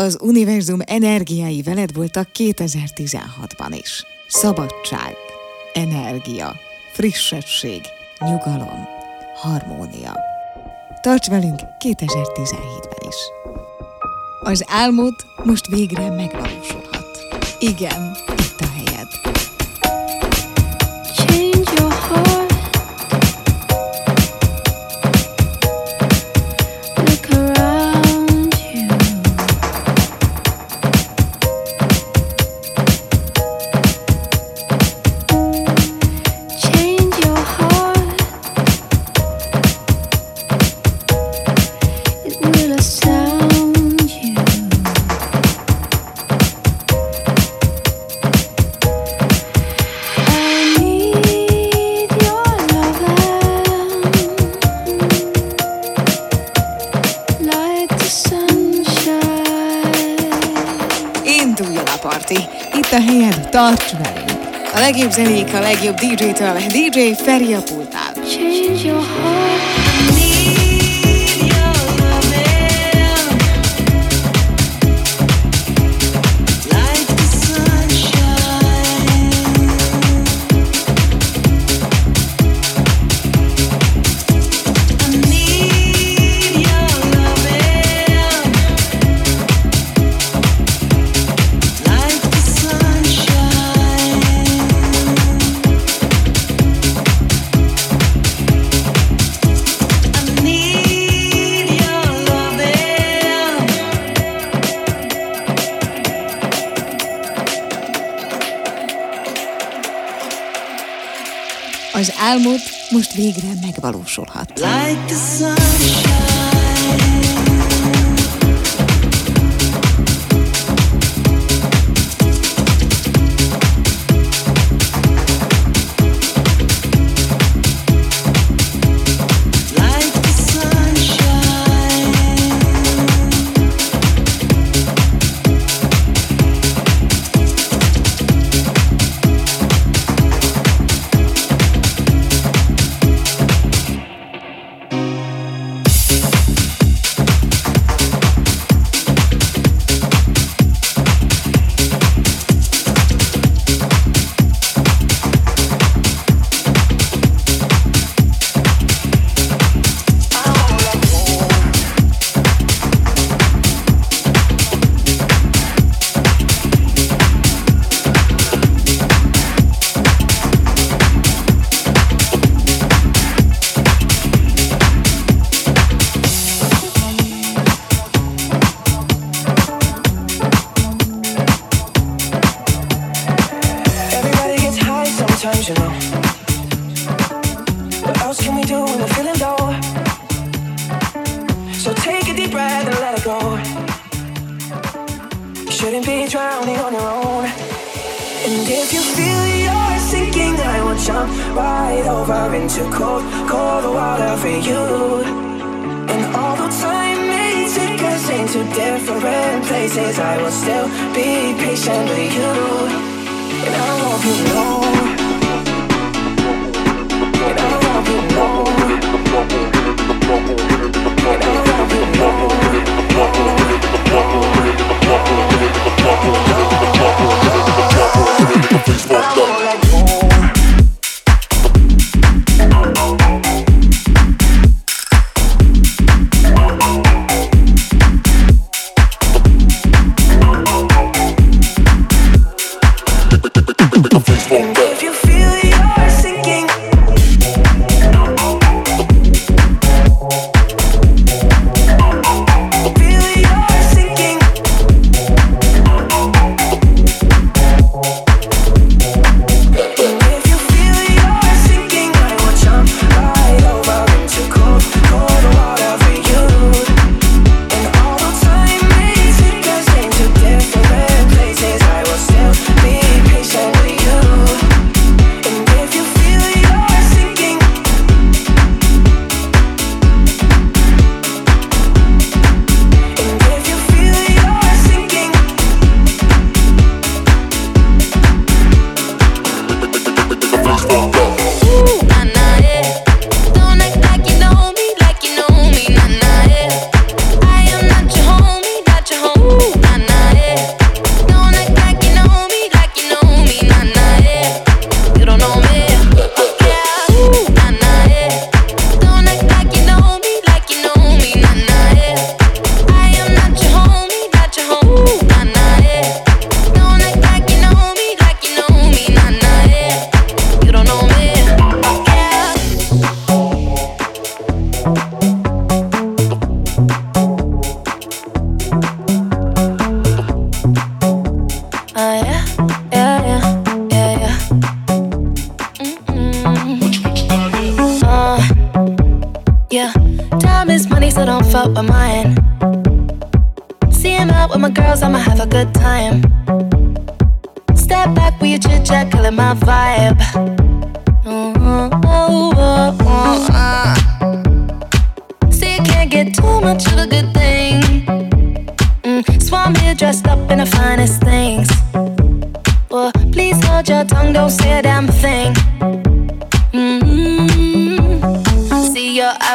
az univerzum energiái veled voltak 2016-ban is. Szabadság, energia, frissesség, nyugalom, harmónia. Tarts velünk 2017-ben is. Az álmod most végre megvalósulhat. Igen, itt a helyed. Tarts velünk! A legjobb zenék a legjobb DJ-től, DJ Feri a pult végre megvalósulhat. Like the sunshine. Good time. Step back with your chit chat, killing my vibe. Mm-hmm. Oh, oh, oh, uh. See, you can't get too much of a good thing. Mm, so I'm here dressed up in the finest things. Well, please hold your tongue, don't say a damn thing.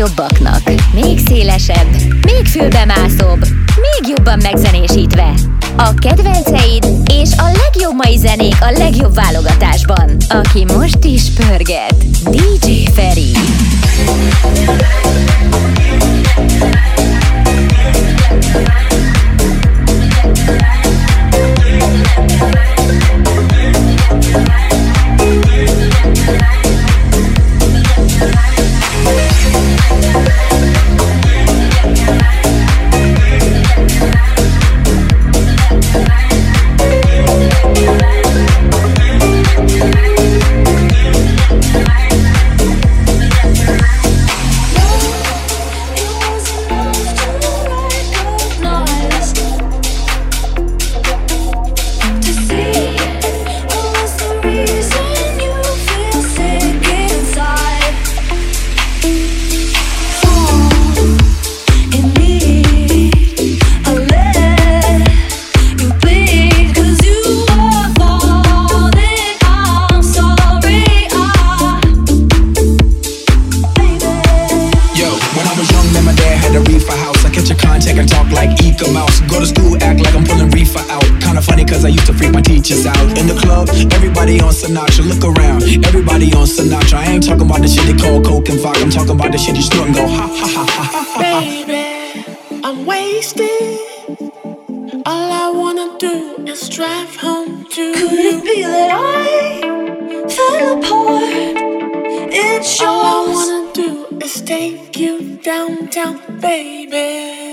A legjobbaknak. Még szélesebb, még fülbemászóbb, még jobban megzenésítve. A kedvenceid és a legjobb mai zenék a legjobb válogatásban. Aki most is pörget. DJ Feri. You downtown, baby.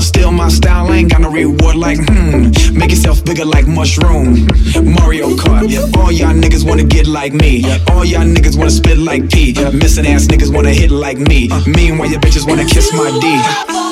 Still my style, ain't got no reward like, hmm. Make yourself bigger like mushroom. Mario Kart, all y'all niggas wanna get like me. All y'all niggas wanna spit like P. Missing ass niggas wanna hit like me. Meanwhile, your bitches wanna kiss my D.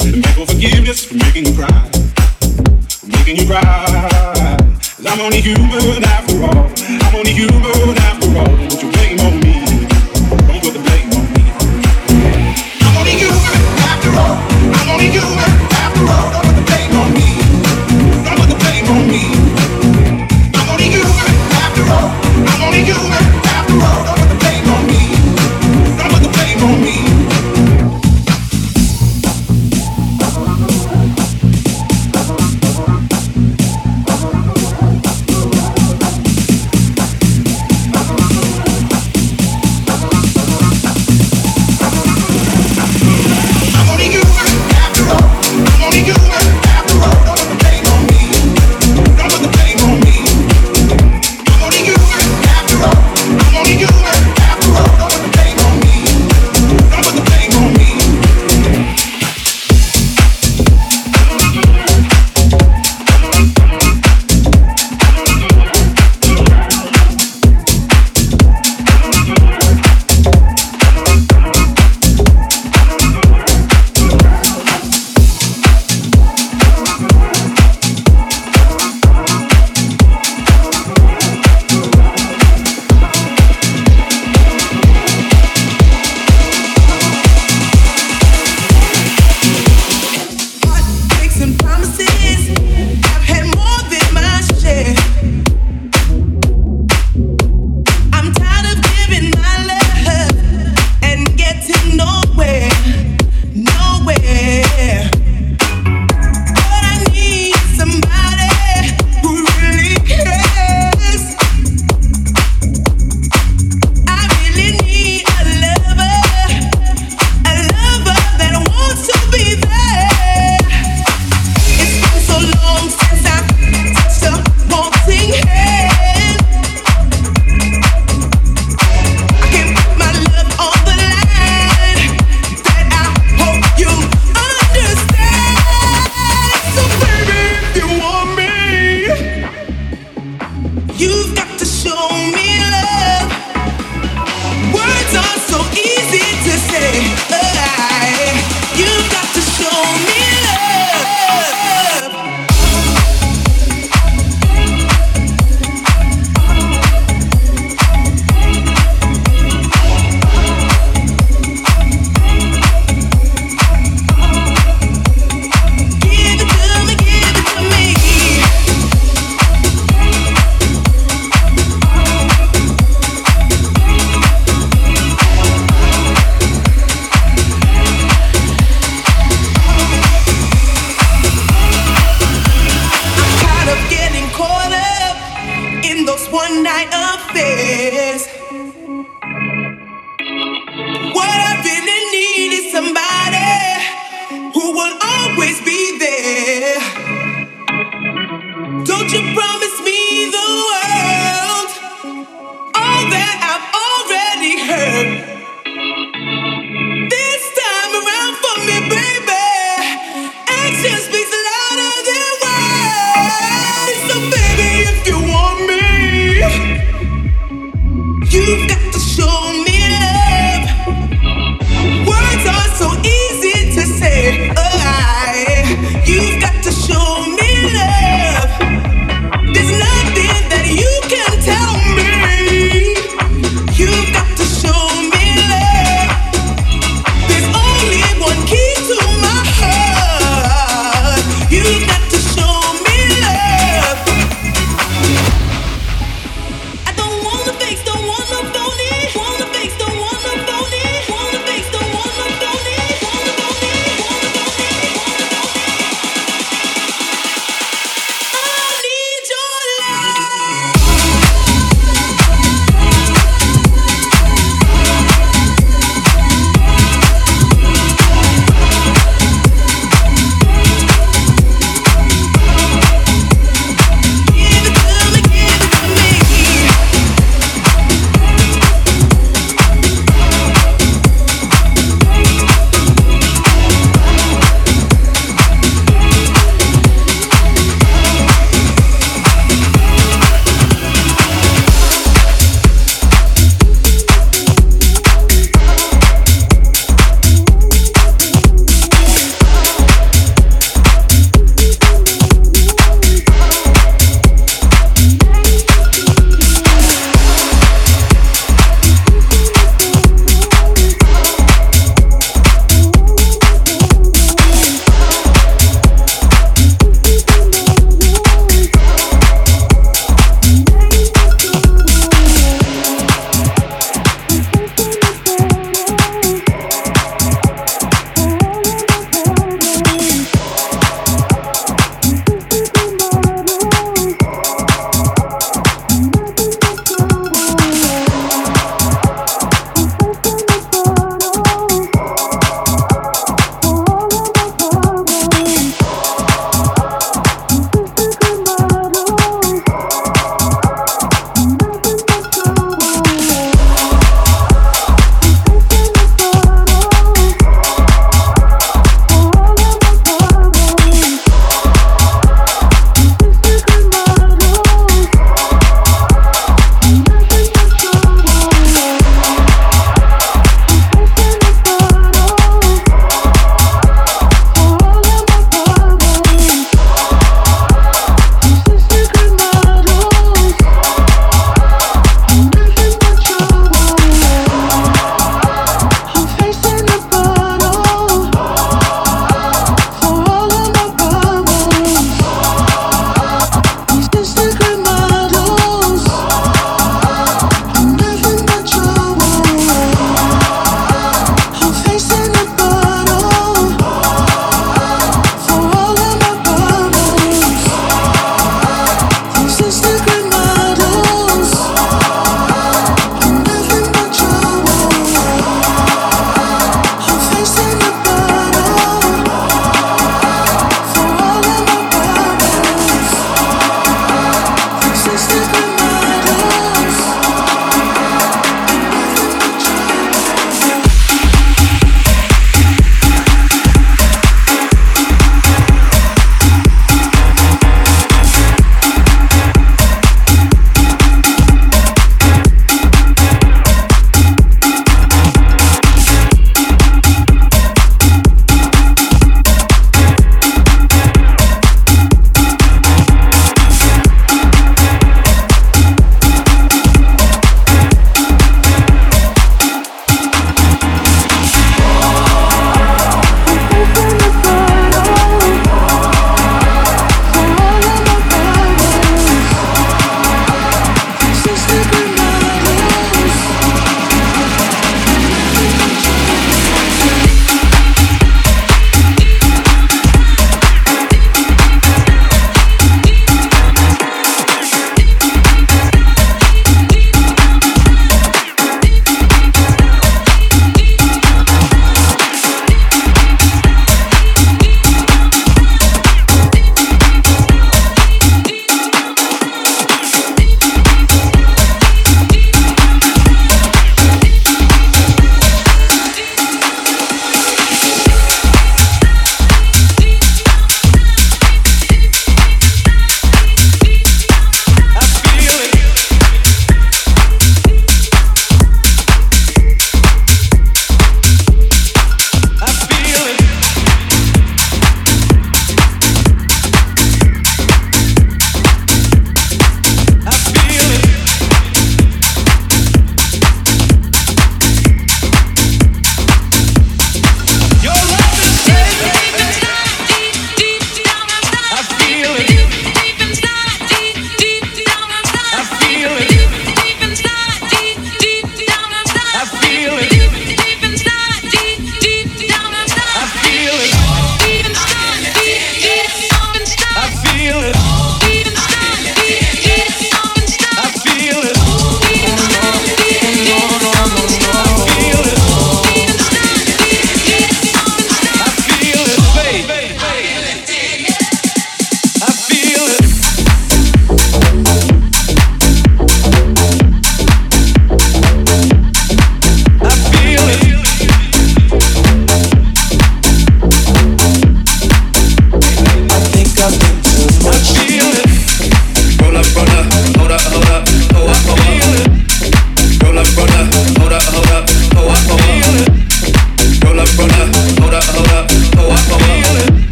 And beg for forgiveness for making you cry. For making you cry. i I'm only human after all. I'm only human after all.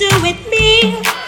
do with me.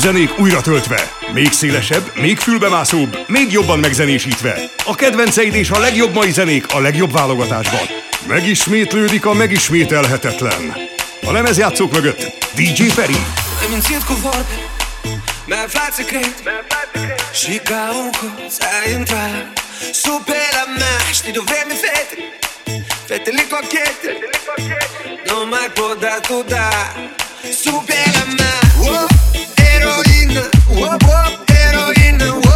Zenék újra töltve. Még szélesebb, még fülbemászóbb, még jobban megzenésítve. A kedvenceid és a legjobb mai zenék a legjobb válogatásban. Megismétlődik a megismételhetetlen. A lemezjátszók mögött DJ Feri. Mi-am aflat secret Și ca un colț ai intrat Sub la mea Știi de vreme fete Fetele cochete Nu mai pot da tu da mea oh. heroína, wop heroína.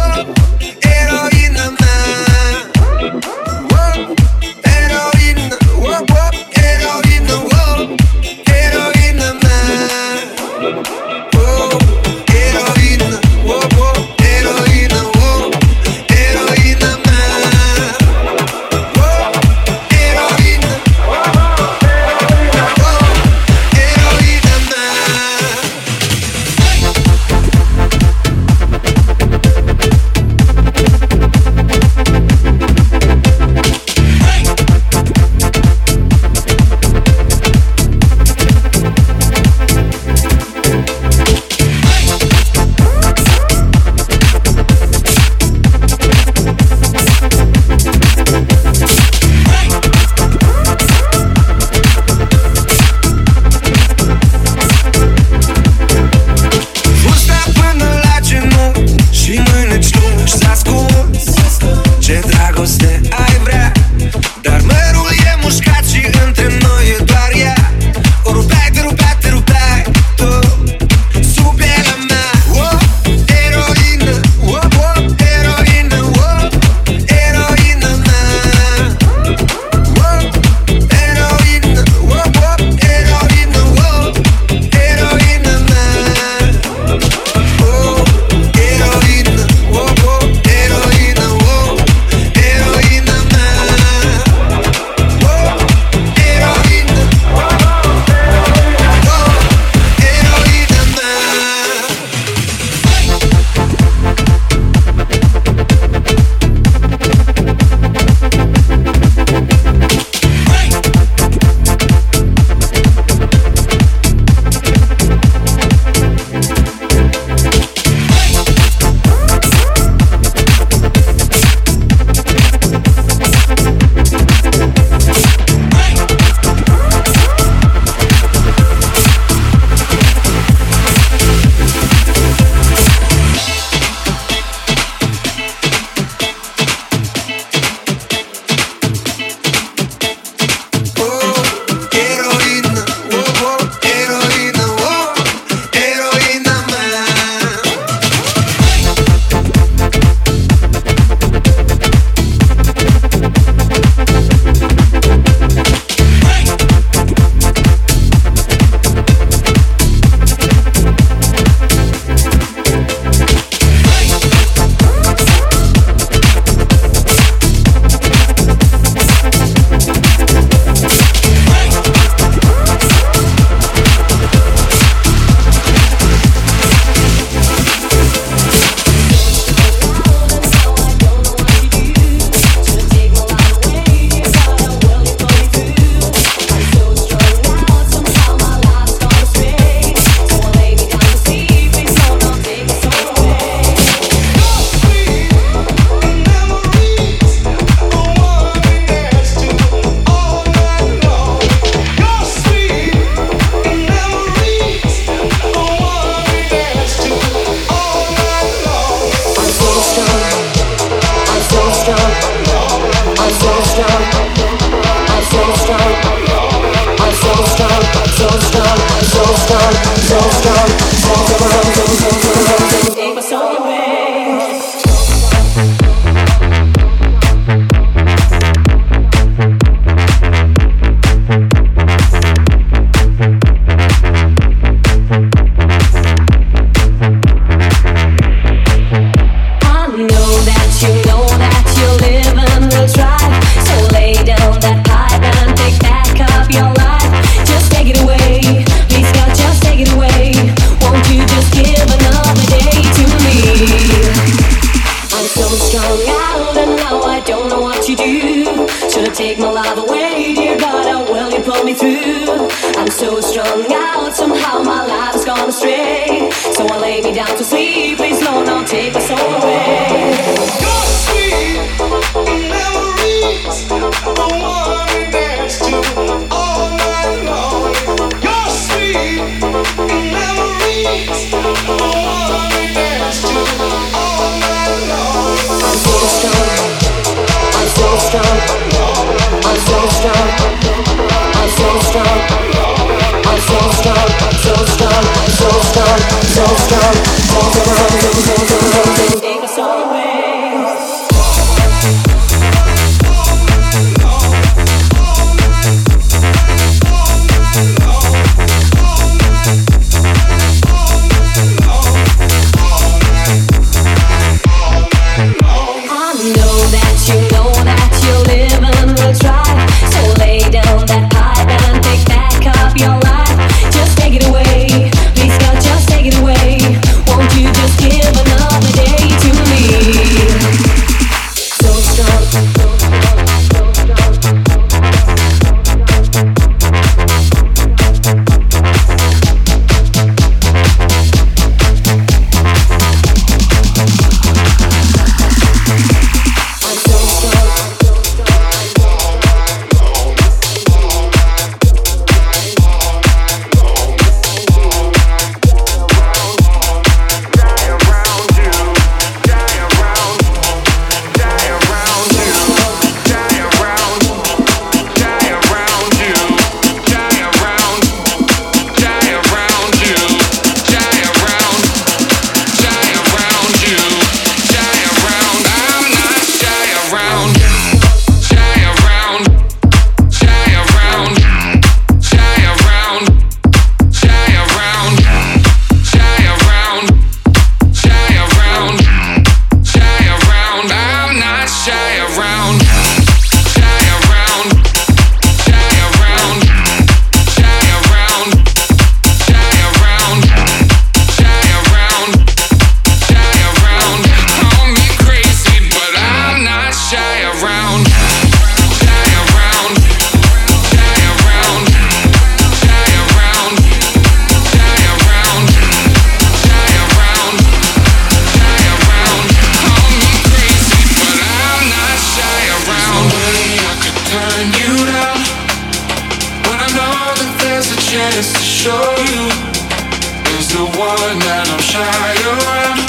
one that I'm shy around.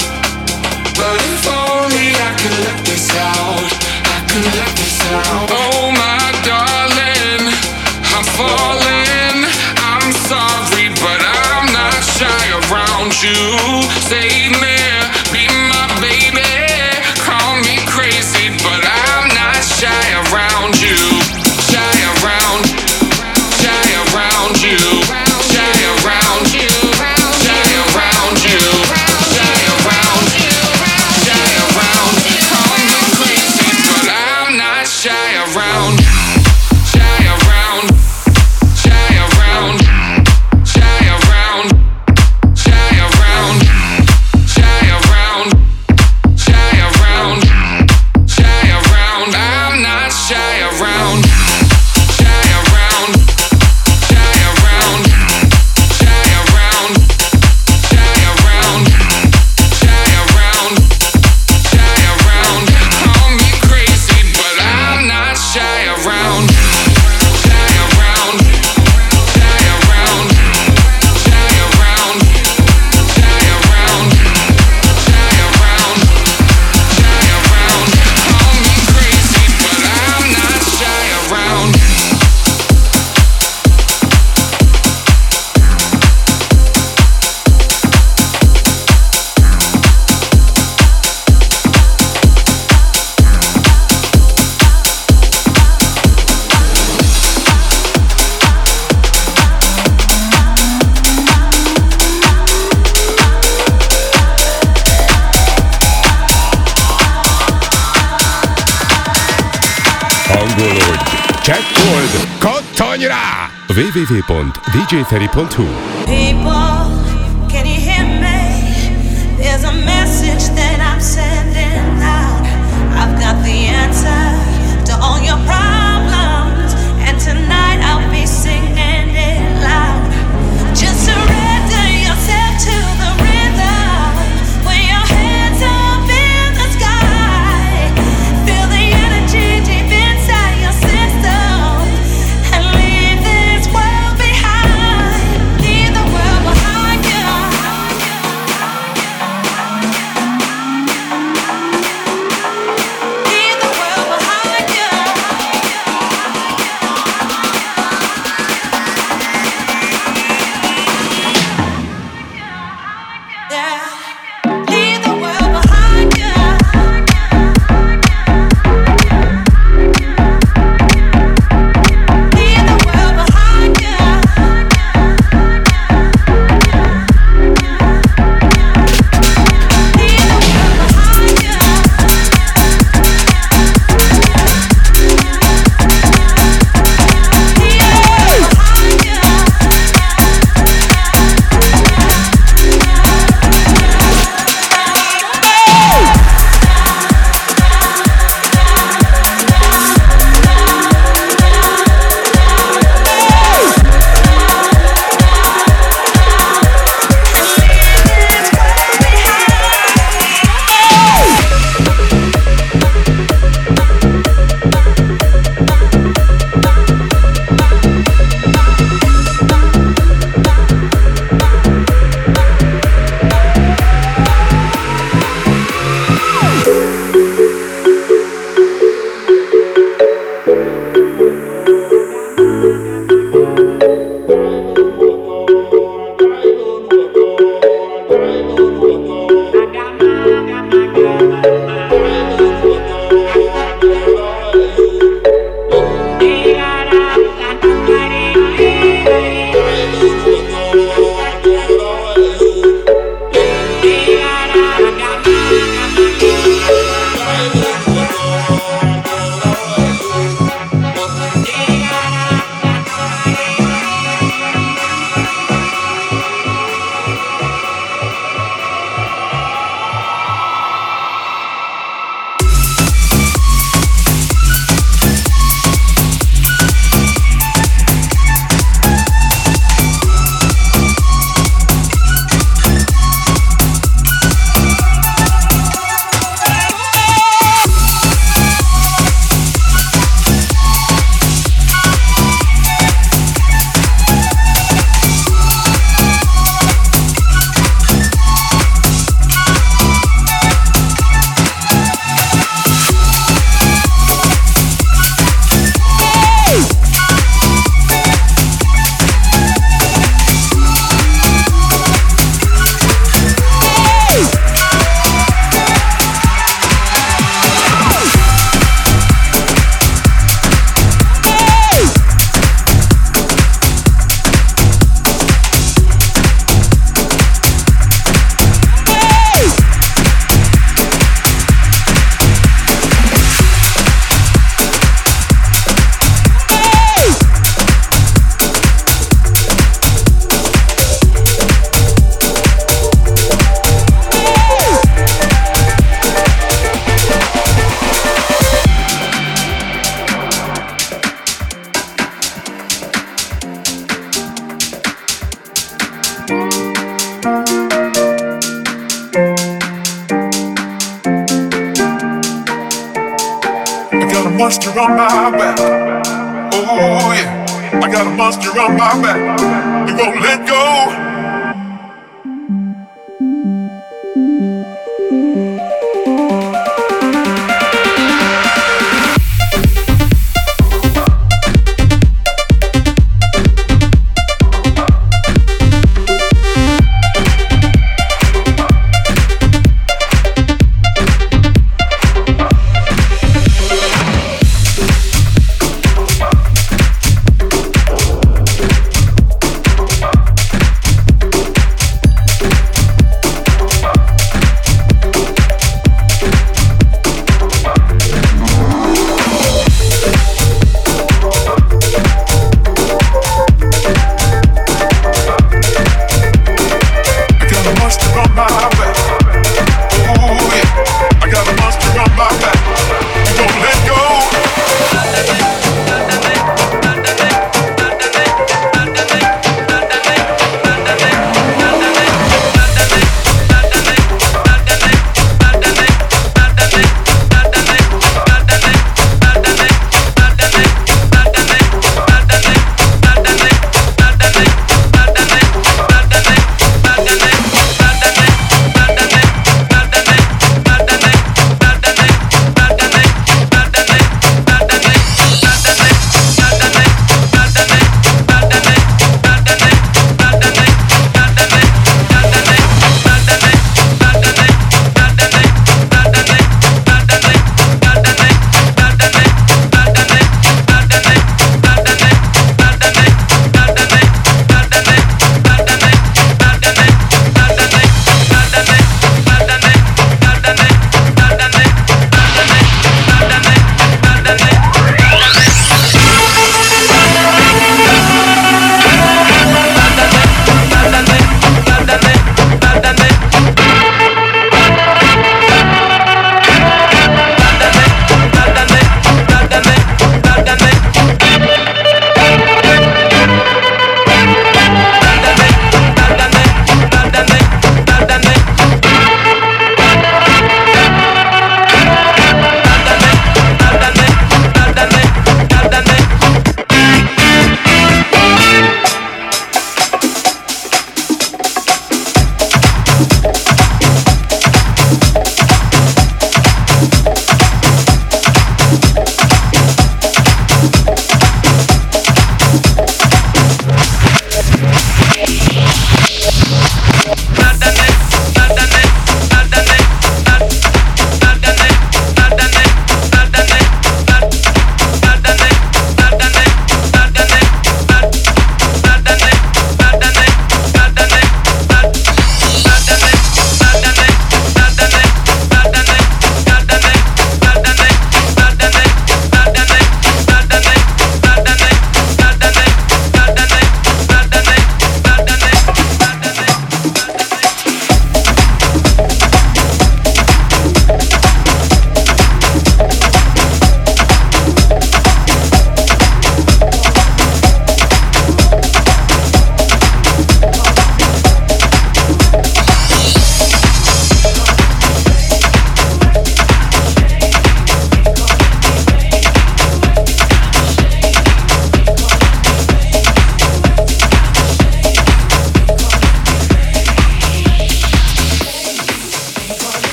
But if only I could let this out, I could let this out. Oh my darling, I'm falling. I'm sorry, but I'm not shy around you. Save me. Kattanj rá! www.djferry.hu People, on my back.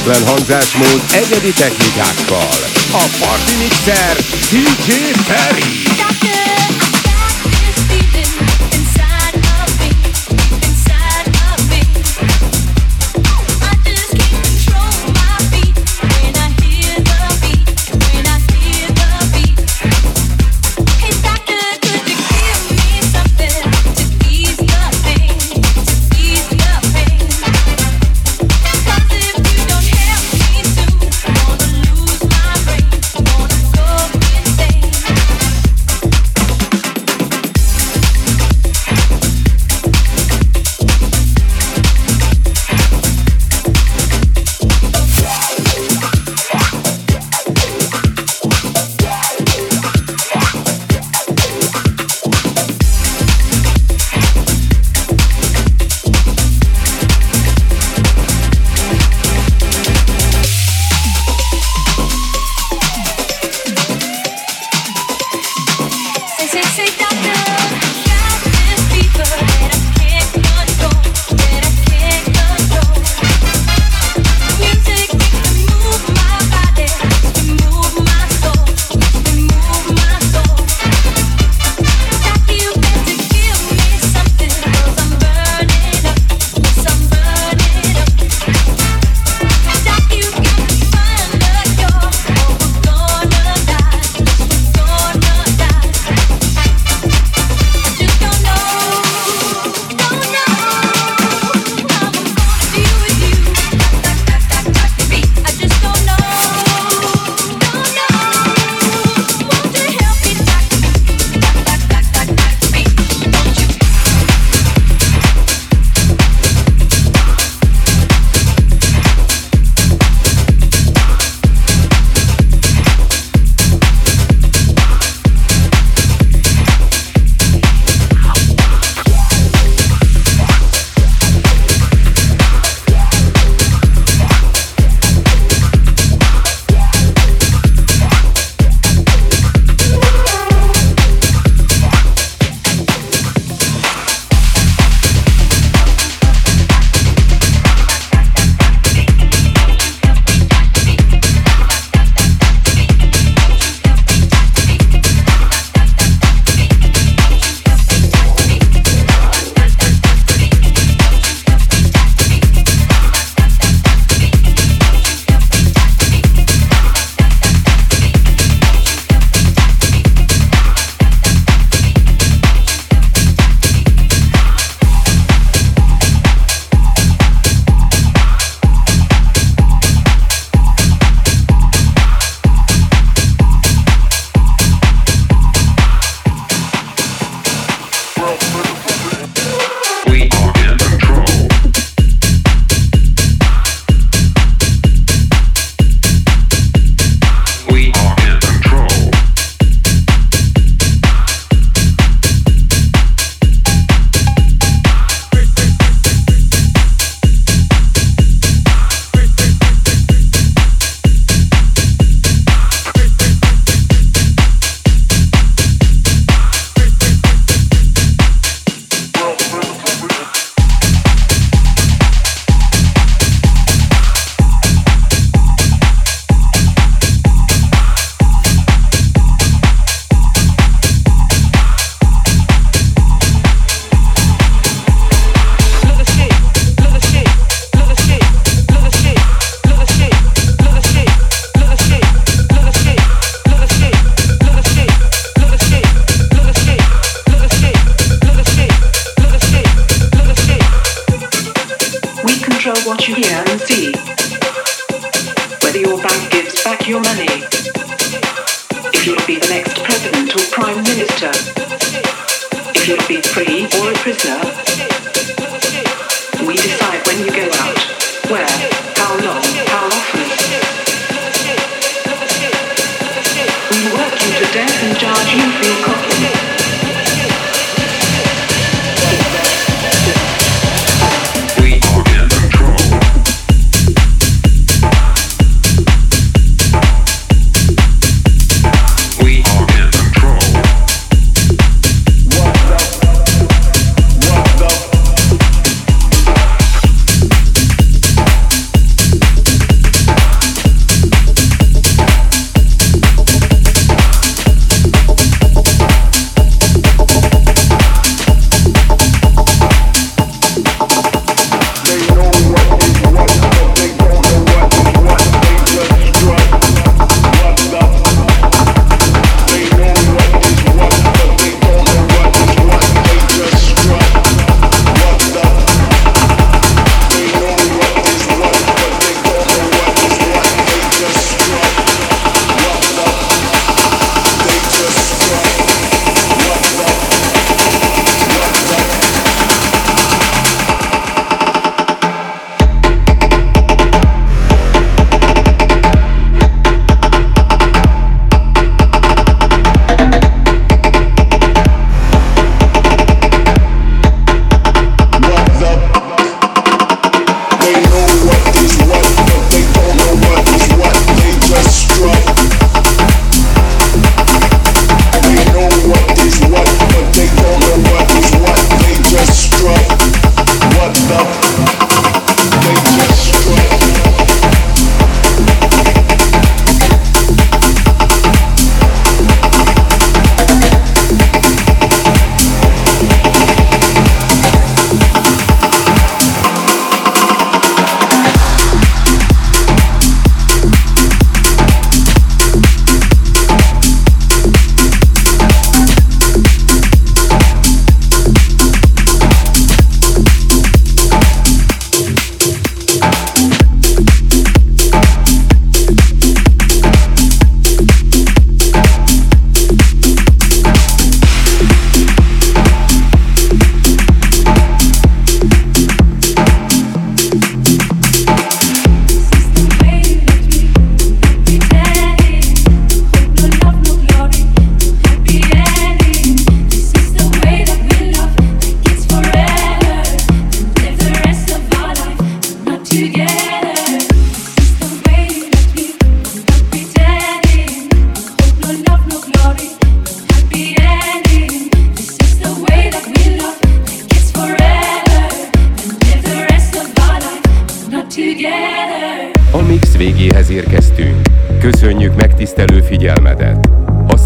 Hihetetlen hangzásmód egyedi technikákkal. A Party Mixer DJ Ferry.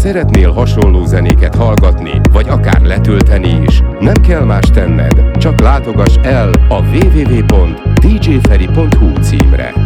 Szeretnél hasonló zenéket hallgatni, vagy akár letölteni is, nem kell más tenned, csak látogass el a www.djferi.hu címre.